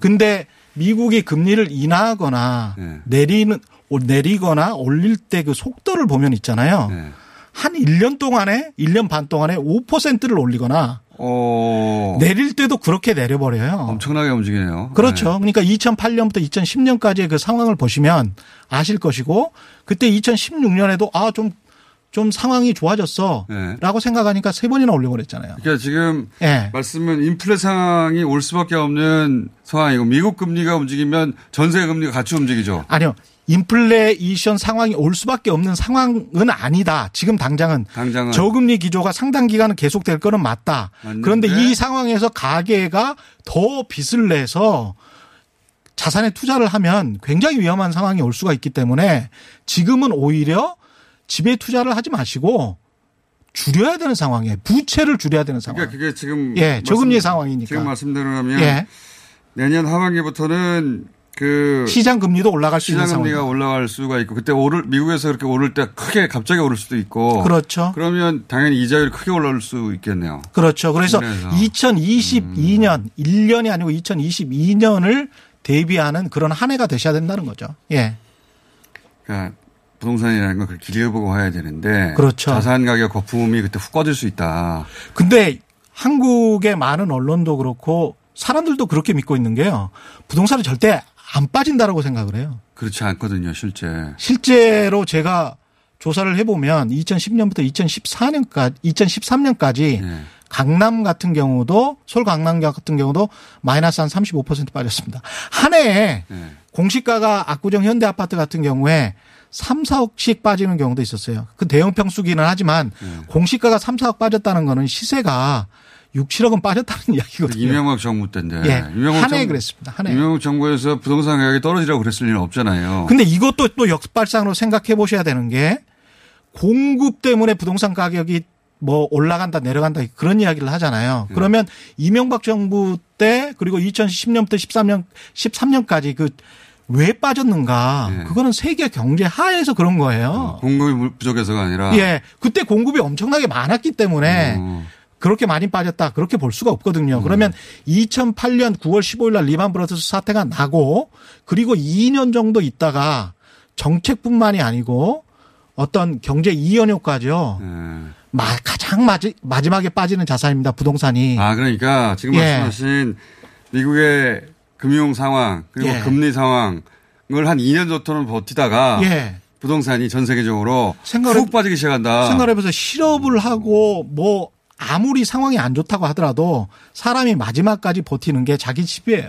근데 미국이 금리를 인하하거나 네. 내리는 내리거나 올릴 때 그 속도를 보면 있잖아요. 네. 한 1년 동안에 1년 반 동안에 5%를 올리거나 어. 내릴 때도 그렇게 내려버려요. 엄청나게 움직이네요. 그렇죠. 그러니까 2008년부터 2010년까지의 그 상황을 보시면 아실 것이고 그때 2016년에도 아 좀 좀 상황이 좋아졌어. 네. 라고 생각하니까 세 번이나 올려버렸잖아요. 그러니까 지금 예. 말씀은 인플레 상황이 올 수밖에 없는 상황이고 미국 금리가 움직이면 전세 금리가 같이 움직이죠. 아니요. 인플레이션 상황이 올 수밖에 없는 상황은 아니다. 지금 당장은 당장은 저금리 기조가 상당 기간은 계속될 거는 맞다. 맞는데? 그런데 이 상황에서 가계가 더 빚을 내서 자산에 투자를 하면 굉장히 위험한 상황이 올 수가 있기 때문에 지금은 오히려 집에 투자를 하지 마시고 줄여야 되는 상황이에요. 부채를 줄여야 되는 상황. 그러니까 그게 지금 예, 저금리 상황이니까. 지금 말씀대로라면 예. 내년 하반기부터는 그 시장 금리도 올라갈 수 있는 시장 금리가 상황. 올라갈 수가 있고 그때 오를 미국에서 그렇게 오를 때 크게 갑자기 오를 수도 있고 그렇죠. 그러면 당연히 이자율이 크게 올라올 수 있겠네요. 그렇죠. 그래서, 그래서. 2022년, 1년이 아니고 2022년을 대비하는 그런 한 해가 되셔야 된다는 거죠. 예. 그러니까 부동산이라는 걸 길려보고 해야 되는데 그렇죠. 자산 가격 거품이 그때 훅 꺼질 수 있다. 근데 한국의 많은 언론도 그렇고 사람들도 그렇게 믿고 있는 게요. 부동산은 절대 안 빠진다라고 생각을 해요. 그렇지 않거든요, 실제. 실제로 제가 조사를 해보면 2010년부터 2014년까지, 2013년까지 네. 강남 같은 경우도 서울 강남 같은 경우도 마이너스 한 35% 빠졌습니다. 한 해에 네. 공시가가 압구정 현대 아파트 같은 경우에 3, 4억씩 빠지는 경우도 있었어요. 그 대형 평수기는 하지만 네. 공시가가 3, 4억 빠졌다는 거는 시세가 6, 7억은 빠졌다는 이야기거든요. 이명박 정부 때인데. 예. 이명박 한 해에 정- 그랬습니다. 한 해. 이명박 정부에서 부동산 가격이 떨어지라고 그랬을 리는 없잖아요. 근데 이것도 또 역발상으로 생각해 보셔야 되는 게 공급 때문에 부동산 가격이 뭐 올라간다 내려간다 그런 이야기를 하잖아요. 그러면 이명박 정부 때 그리고 2010년부터 13년 13년까지 그 왜 빠졌는가? 그거는 세계 경제 하에서 그런 거예요. 공급이 부족해서가 아니라. 예. 그때 공급이 엄청나게 많았기 때문에 음. 그렇게 많이 빠졌다. 그렇게 볼 수가 없거든요. 그러면 2008년 9월 15일 날 리만 브라더스 사태가 나고 그리고 2년 정도 있다가 정책뿐만이 아니고 어떤 경제 이연 효과죠. 마- 가장 마지, 마지막에 빠지는 자산입니다. 부동산이. 아, 그러니까 지금 예. 말씀하신 미국의 금융 상황 그리고 예. 금리 상황을 한 2년 정도는 버티다가 예. 부동산이 전 세계적으로 생각을 훅 빠지기 시작한다. 생각해보세요. 실업을 하고 뭐 아무리 상황이 안 좋다고 하더라도 사람이 마지막까지 버티는 게 자기 집이에요.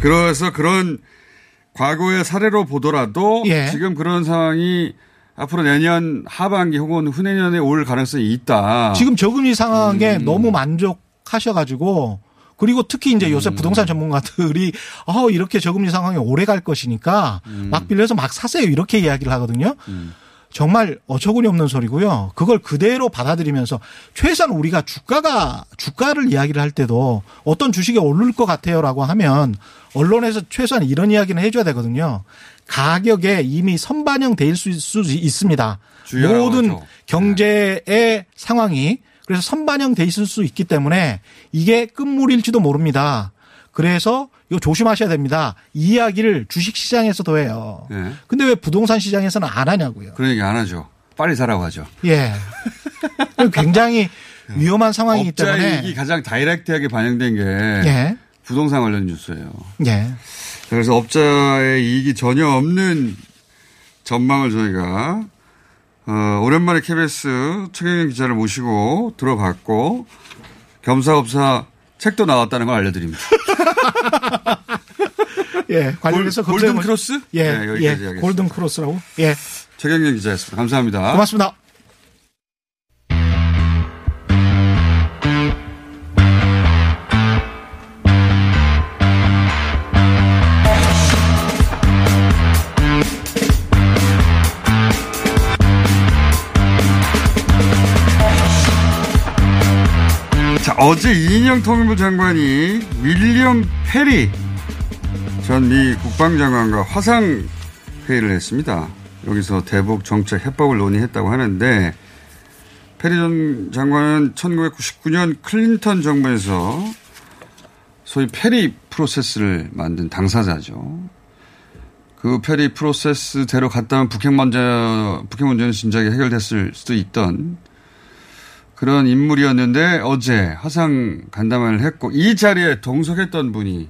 그래서 그런 과거의 사례로 보더라도 예. 지금 그런 상황이 앞으로 내년 하반기 혹은 후내년에 올 가능성이 있다. 지금 저금리 상황에 음. 너무 만족하셔가지고 그리고 특히 이제 요새 음. 부동산 전문가들이 어 이렇게 저금리 상황이 오래 갈 것이니까 음. 막 빌려서 막 사세요 이렇게 이야기를 하거든요. 정말 어처구니 없는 소리고요. 그걸 그대로 받아들이면서 최소한 우리가 주가가 주가를 이야기를 할 때도 어떤 주식이 오를 것 같아요라고 하면 언론에서 최소한 이런 이야기는 해줘야 되거든요. 가격에 이미 선반영돼 있을 수 있습니다. 모든 하죠. 경제의 상황이 그래서 선반영돼 있을 수 있기 때문에 이게 끝물일지도 모릅니다. 그래서 이거 조심하셔야 됩니다. 이 이야기를 주식 시장에서도 해요. 예. 근데 왜 부동산 시장에서는 안 하냐고요. 그런 얘기 안 하죠. 빨리 사라고 하죠. 예. 굉장히 위험한 상황이기 업자의 때문에 이익이 가장 다이렉트하게 반영된 게 예. 부동산 관련 뉴스예요. 예. 그래서 업자의 이익이 전혀 없는 전망을 저희가 어, 오랜만에 KBS 최경영 기자를 모시고 들어봤고 겸사검사 책도 나왔다는 걸 알려드립니다. 예. 관련해서 골- 골든 보- 크로스? 예. 네, 예. 골든 크로스라고? 예. 최경영 기자였습니다. 감사합니다. 고맙습니다. 어제 이인영 통일부 장관이 윌리엄 페리 전 미 국방장관과 화상 회의를 했습니다. 여기서 대북 정책 해법을 논의했다고 하는데 페리 전 장관은 1999년 클린턴 정부에서 소위 페리 프로세스를 만든 당사자죠. 그 페리 프로세스대로 갔다면 북핵 문제, 북핵 문제는 진작에 해결됐을 수도 있던 그런 인물이었는데 어제 화상 간담회를 했고 이 자리에 동석했던 분이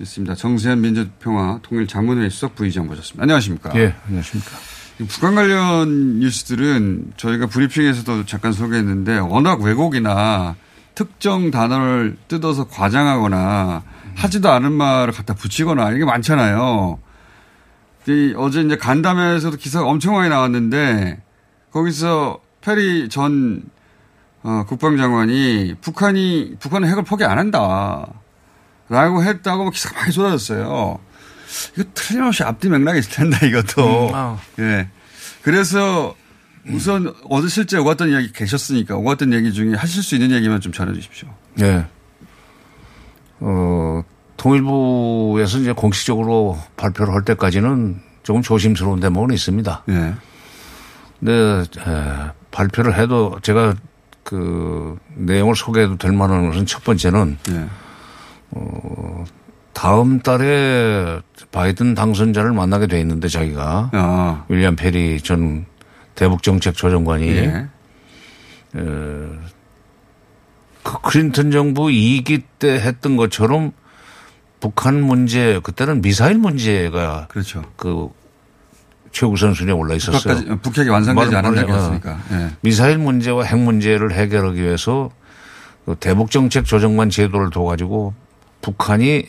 있습니다. 정세현 민주평화 통일자문회의 수석 부의장 모셨습니다. 안녕하십니까? 예, 안녕하십니까. 이 북한 관련 뉴스들은 저희가 브리핑에서도 잠깐 소개했는데 워낙 왜곡이나 특정 단어를 뜯어서 과장하거나 하지도 않은 말을 갖다 붙이거나 이게 많잖아요. 이 어제 이제 간담회에서도 기사가 엄청 많이 나왔는데 거기서 페리 전 어, 국방장관이 북한이 북한은 핵을 포기 안 한다. 라고 했다고 막 기사가 많이 쏟아졌어요. 이거 틀림없이 앞뒤 맥락이 있을 텐데 이것도. 음, 아. 예. 그래서 우선 어제 실제 오갔던 이야기 계셨으니까 오갔던 얘기 중에 하실 수 있는 얘기만 좀 전해 주십시오. 예. 어, 통일부에서 이제 공식적으로 발표를 할 때까지는 조금 조심스러운 대목은 있습니다. 예. 근데, 에, 발표를 해도 제가 그 내용을 소개해도 될 만한 것은 첫 번째는 예. 어, 다음 달에 바이든 당선자를 만나게 돼 있는데 자기가 아. 윌리엄 페리 전 대북 정책 조정관이 예. 에, 그 클린턴 정부 2기 때 했던 것처럼 북한 문제 그때는 미사일 문제가 그렇죠. 그 최우선 순위에 올라 있었어요. 북핵이 완성되지 말- 했으니까. 예. 미사일 문제와 핵 문제를 해결하기 위해서 그 대북 정책 조정관 제도를 둬가지고 북한이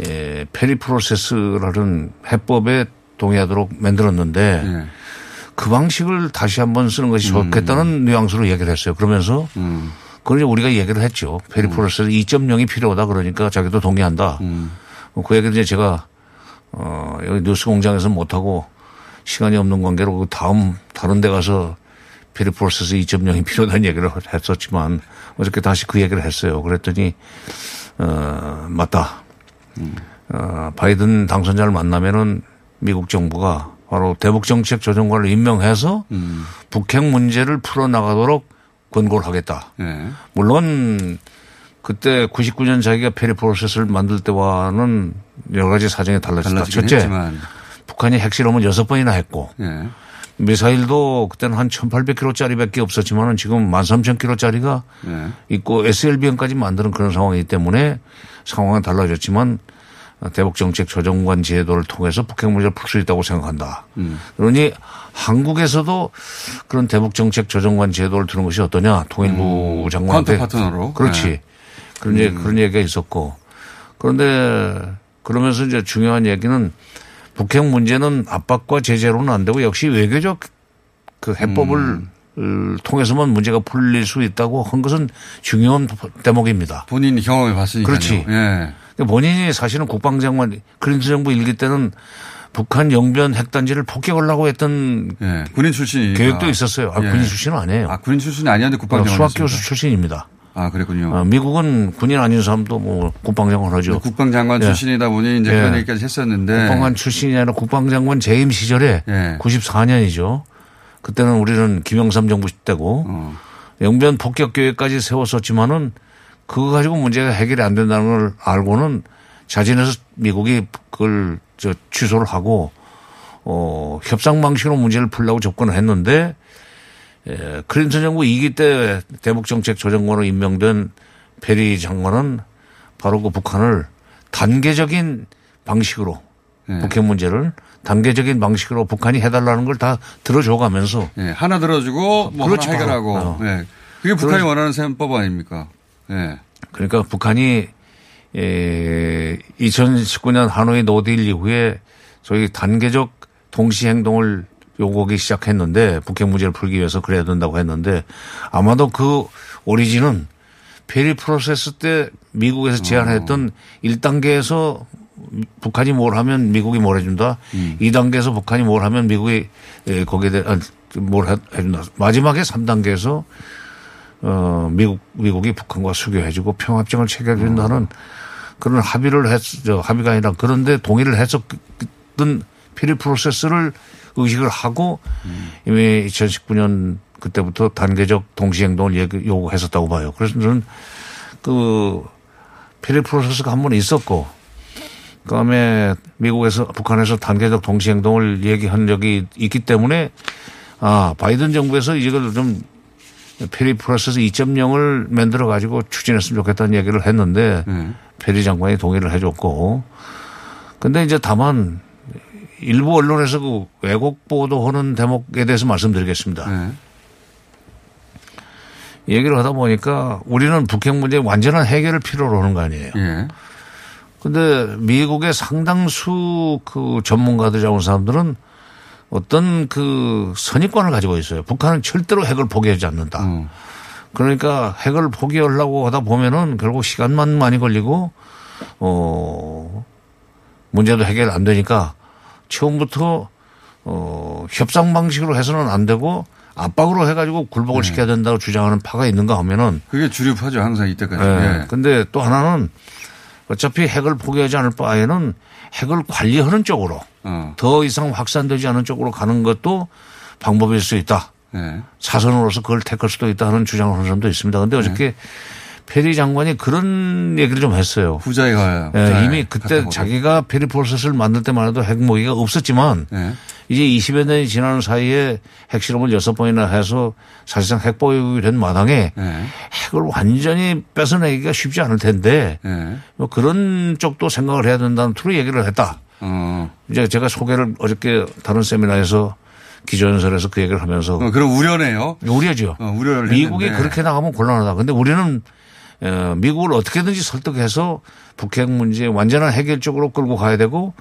에, 페리 프로세스라는 해법에 동의하도록 만들었는데 예. 그 방식을 다시 한번 쓰는 것이 음. 좋겠다는 뉘앙스로 얘기를 했어요. 그러면서 그걸 이제 우리가 얘기를 했죠. 페리 음. 프로세스 2.0이 필요하다 그러니까 자기도 동의한다. 음. 그 얘기를 이제 제가 어, 여기 뉴스 공장에서 못하고 시간이 없는 관계로 그 다음 다른 데 가서 페리 프로세스 2.0이 필요하다는 얘기를 했었지만 어저께 다시 그 얘기를 했어요. 그랬더니 어, 맞다. 어, 바이든 당선자를 만나면은 미국 정부가 바로 대북 정책 조정관을 임명해서 북핵 문제를 풀어 나가도록 권고를 하겠다. 예. 물론 그때 99년 자기가 페리 프로세스를 만들 때와는 여러 가지 사정이 달라졌다. 첫째, 했지만. 북한이 핵실험을 여섯 번이나 했고 예. 미사일도 그때는 한 1800km짜리밖에 없었지만은 지금 13,000km짜리가 예. 있고 SLBM까지 만드는 그런 상황이기 때문에 상황은 달라졌지만 대북정책 조정관 제도를 통해서 북핵 문제를 풀 수 있다고 생각한다. 음. 그러니 한국에서도 그런 대북정책 조정관 제도를 두는 것이 어떠냐. 통일부 장관한테. 음. 카운터 파트너로. 그렇지. 네. 그런, 얘기, 음. 그런 얘기가 있었고. 그런데 그러면서 이제 중요한 얘기는 북핵 문제는 압박과 제재로는 안 되고 역시 외교적 그 해법을 음. 을 통해서만 문제가 풀릴 수 있다고 한 것은 중요한 대목입니다. 본인이 경험해 봤으니까요. 그렇지. 예. 본인이 사실은 국방장관 클린턴 정부 일기 때는 북한 영변 핵단지를 폭격하려고 했던 예. 군인 출신이니까. 계획도 있었어요. 아, 예. 군인 출신은 아니에요. 아, 군인 출신이 아니었는데 국방장관. 수학교수 출신입니다. 아, 그랬군요. 어, 미국은 군인 아닌 사람도 뭐 국방장관 하죠. 국방장관 예. 출신이다 보니 이제 예. 그런 얘기까지 했었는데. 국방관 출신이 아니라 국방장관 재임 시절에 예. 94년이죠. 그때는 우리는 김영삼 정부 때고 어. 영변 폭격 계획까지 세웠었지만은 그거 가지고 문제가 해결이 안 된다는 걸 알고는 자진해서 미국이 그걸 저 취소를 하고 어 협상 방식으로 문제를 풀려고 접근을 했는데 에, 클린턴 정부 2기 때 대북정책 조정관으로 임명된 페리 장관은 바로 그 북한을 단계적인 방식으로 북핵 문제를 단계적인 방식으로 북한이 해달라는 걸 다 들어줘 가면서 예. 하나 들어주고 뭐 그렇지, 하나. 해결하고. 어. 예. 그게 북한이 그런- 원하는 셈법 아닙니까? 예. 그러니까 북한이 에 2019년 하노이 no deal 이후에 소위 단계적 동시 행동을 요구하기 시작했는데 북핵 문제를 풀기 위해서 그래야 된다고 했는데 아마도 그 오리진은 페리 프로세스 때 미국에서 제안했던 1단계에서 북한이 뭘 하면 미국이 뭘 해준다. 2단계에서 북한이 뭘 하면 미국이 에, 거기에 대해 아, 뭘 해- 해준다. 마지막에 3단계에서 어, 미국, 미국이 북한과 수교해주고 평화협정을 체결해준다는 그런 합의를 했, 저, 합의가 아니라 그런데 동의를 했었던 피리 프로세스를 의식을 하고 이미 2019년 그때부터 단계적 동시행동을 요구했었다고 봐요. 그래서 저는 그 피리 프로세스가 한 번 있었고 그다음에 미국에서 북한에서 단계적 동시행동을 얘기한 적이 있기 때문에 아 바이든 정부에서 이걸 좀 페리 프로세스 2.0을 만들어 가지고 추진했으면 좋겠다는 얘기를 했는데 페리 장관이 동의를 해줬고 근데 이제 다만 일부 언론에서 그 왜곡 보도하는 대목에 대해서 말씀드리겠습니다. 얘기를 하다 보니까 우리는 북핵 문제 완전한 해결을 필요로 하는 거 아니에요. 예. 근데 미국의 상당수 그 전문가들 잡은 사람들은 어떤 그 선입관을 가지고 있어요. 북한은 절대로 핵을 포기하지 않는다. 그러니까 핵을 포기하려고 하다 보면은 결국 시간만 많이 걸리고 어 문제도 해결 안 되니까 처음부터 어 협상 방식으로 해서는 안 되고 압박으로 해가지고 굴복을 시켜야 된다고 주장하는 파가 있는가 하면은 그게 주류파죠. 항상 이때까지. 예. 예. 근데 또 하나는 어차피 핵을 포기하지 않을 바에는 핵을 관리하는 쪽으로 어. 더 이상 확산되지 않은 쪽으로 가는 것도 방법일 수 있다. 예. 사선으로서 그걸 택할 수도 있다 하는 주장을 하는 사람도 있습니다. 근데 어저께 페리 장관이 그런 얘기를 좀 했어요. 후자에 가요. 예, 후자에 이미 그때 자기가 페리 프로세스를 만들 때만 해도 핵무기가 없었지만 예. 이제 20여 년이 지나는 사이에 핵실험을 여섯 번이나 해서 사실상 핵보유이 된 마당에 예. 핵을 완전히 뺏어내기가 쉽지 않을 텐데 예. 뭐 그런 쪽도 생각을 해야 된다는 투로 얘기를 했다. 어. 이제 제가 소개를 어저께 다른 세미나에서 기조연설에서 그 얘기를 하면서 어, 그럼 우려네요. 우려죠. 어, 우려를 미국이 했는데. 그렇게 나가면 곤란하다. 근데 우리는 어, 미국을 어떻게든지 설득해서 북핵 문제 완전한 해결 쪽으로 끌고 가야 되고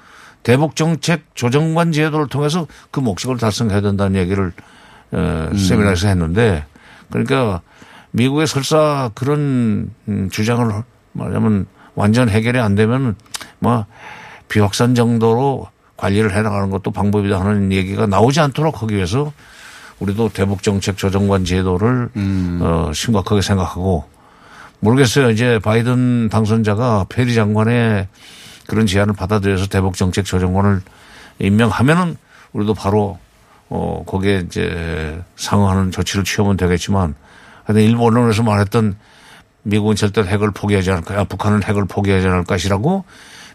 대북 정책 조정관 제도를 통해서 그 목적을 달성해야 된다는 얘기를 어, 세미나에서 했는데 그러니까 미국의 설사 그런 음, 주장을 말하자면 완전 해결이 안 되면 뭐 비확산 정도로 관리를 해 나가는 것도 방법이다 하는 얘기가 나오지 않도록 하기 위해서 우리도 대북 정책 조정관 제도를 어, 심각하게 생각하고 모르겠어요. 이제 바이든 당선자가 페리 장관의 그런 제안을 받아들여서 대북 정책 조정관을 임명하면은 우리도 바로 어 거기에 이제 상응하는 조치를 취하면 되겠지만 하여튼 일부 언론에서 말했던 미국은 절대 핵을 포기하지 않을 거야. 북한은 핵을 포기하지 않을 것이라고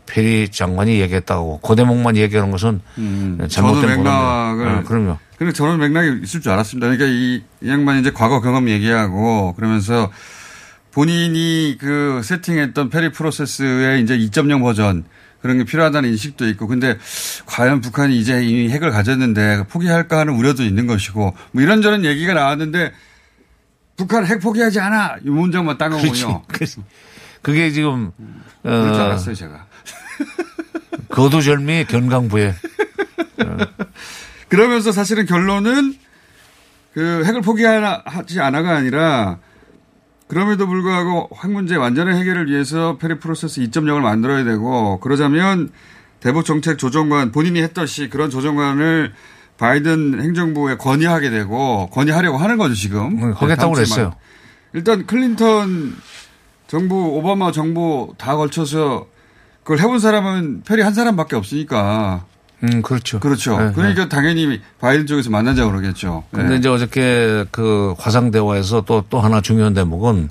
페리 장관이 얘기했다고 그 대목만 얘기하는 것은 저는 잘못된 맥락을. 보도입니다. 네, 그럼요. 근데 저는 맥락이 있을 줄 알았습니다. 그러니까 이, 이 양반이 이제 과거 경험 얘기하고 그러면서 본인이 그 세팅했던 페리 프로세스의 이제 2.0 버전 그런 게 필요하다는 인식도 있고 근데 과연 북한이 이제 이미 핵을 가졌는데 포기할까 하는 우려도 있는 것이고 뭐 이런저런 얘기가 나왔는데 북한 핵 포기하지 않아 이 문장만 딴 거군요. 그렇지. 그게 지금 그럴 줄 어, 알았어요 제가. 거두절미 견강부에 그러면서 사실은 결론은 그 핵을 포기하지 않아가 아니라 그럼에도 불구하고 핵 문제 완전한 해결을 위해서 페리 프로세스 2.0을 만들어야 되고 그러자면 대북 정책 조정관 본인이 했듯이 그런 조정관을 바이든 행정부에 건의하게 되고 건의하려고 하는 거죠 지금. 음, 하겠다고 주에 그랬어요. 말- 일단 클린턴 정부 오바마 정부 다 걸쳐서 그걸 해본 사람은 페리 한 사람밖에 없으니까. 음 그렇죠. 그렇죠. 네, 그러니까 당연히 바이든 쪽에서 만나자고 그러겠죠. 근데 네. 이제 어저께 그 화상 대화에서 또 또 하나 중요한 대목은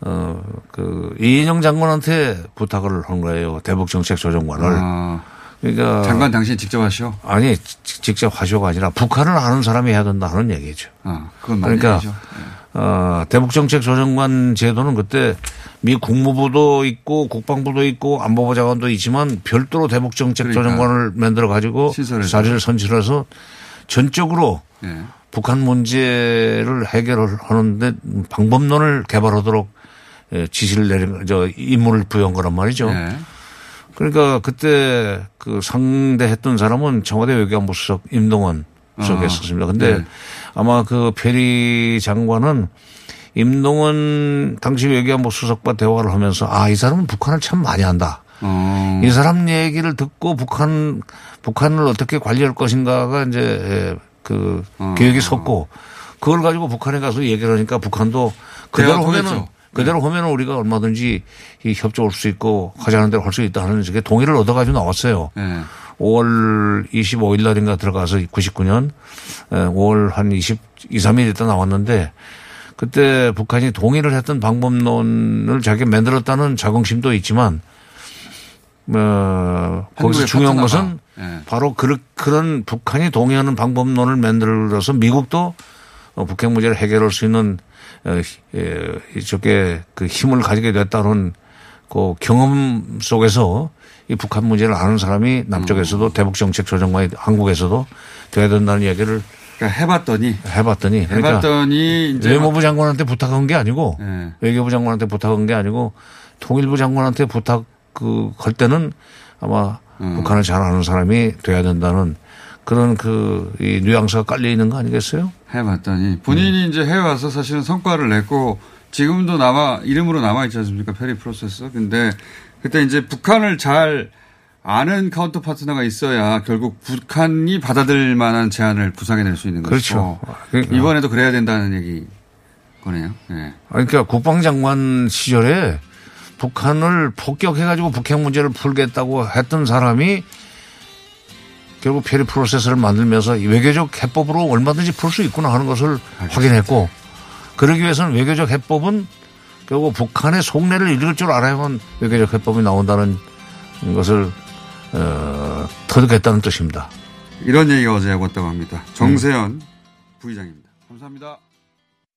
어 그 이인영 장관한테 부탁을 한 거예요. 대북 정책 조정관을. 아, 그러니까 장관 당신 직접 하시오. 아니 직- 직접 하쇼가 아니라 북한을 아는 사람이 해야 된다는 얘기죠. 아, 그건 맞는 그러니까 얘기죠. 어, 대북정책 조정관 제도는 그때 미 국무부도 있고 국방부도 있고 안보부 장관도 있지만 별도로 대북정책 그러니까. 조정관을 만들어 가지고 자리를 선출해서 전적으로 네. 북한 문제를 해결을 하는데 방법론을 개발하도록 예, 지시를 내린 저 임무를 부여한 거란 말이죠. 네. 그러니까 그때 그 상대했던 사람은 청와대 외교안보 수석 임동원 수석이었습니다. 근데 네. 아마 그 페리 장관은 임동원 당시 외교안보 수석과 대화를 하면서 아 이 사람은 북한을 참 많이 한다. 어. 이 사람 얘기를 듣고 북한 북한을 어떻게 관리할 것인가가 이제 그 어. 계획이 섰고 그걸 가지고 북한에 가서 얘기를 하니까 북한도 그대로 하면은 통했죠. 그대로 하면은 우리가 얼마든지 이 협조할 수 있고 하자는 대로 할 수 있다는 식의 동의를 얻어가지고 나왔어요. 네. 5월 25일 날인가 들어가서 99년 5월 한 20, 2, 3일 있다 나왔는데 그때 북한이 동의를 했던 방법론을 자기가 만들었다는 자긍심도 있지만 어, 거기서 중요한. 것은 예. 바로 그, 그런 북한이 동의하는 방법론을 만들어서 미국도 어, 북핵 문제를 해결할 수 있는 어, 예, 이쪽에 그 힘을 가지게 됐다는 그 경험 속에서 이 북한 문제를 아는 사람이 남쪽에서도 대북 정책 조정관이 한국에서도 돼야 된다는 얘기를 그러니까 해봤더니 해봤더니 그러니까 해봤더니 이제 외무부 장관한테 부탁한 게 아니고 예. 외교부 장관한테 부탁한 게 아니고 통일부 장관한테 부탁 그할 때는 아마 음. 북한을 잘 아는 사람이 돼야 된다는 그런 그 이 뉘앙스가 깔려 있는 거 아니겠어요? 해봤더니 본인이 이제 해외 와서 사실은 성과를 냈고 지금도 남아 이름으로 남아 있지 않습니까 페리 프로세스. 근데 그때 이제 북한을 잘 아는 카운터 파트너가 있어야 결국 북한이 받아들일 만한 제안을 구상해 낼 수 있는 그렇죠. 것이고 그러니까. 이번에도 그래야 된다는 얘기 거네요. 예. 아니, 그러니까 국방장관 시절에 북한을 폭격해가지고 북핵 문제를 풀겠다고 했던 사람이 결국 페리 프로세스를 만들면서 이 외교적 해법으로 얼마든지 풀 수 있구나 하는 것을 확인했고 그러기 위해서는 외교적 해법은 결국 북한의 속내를 읽을 줄 알아야만 외교적 해법이 나온다는 것을 어, 터득했다는 뜻입니다. 이런 얘기가 어제 하고 왔다고 합니다. 정세현 부의장입니다. 감사합니다.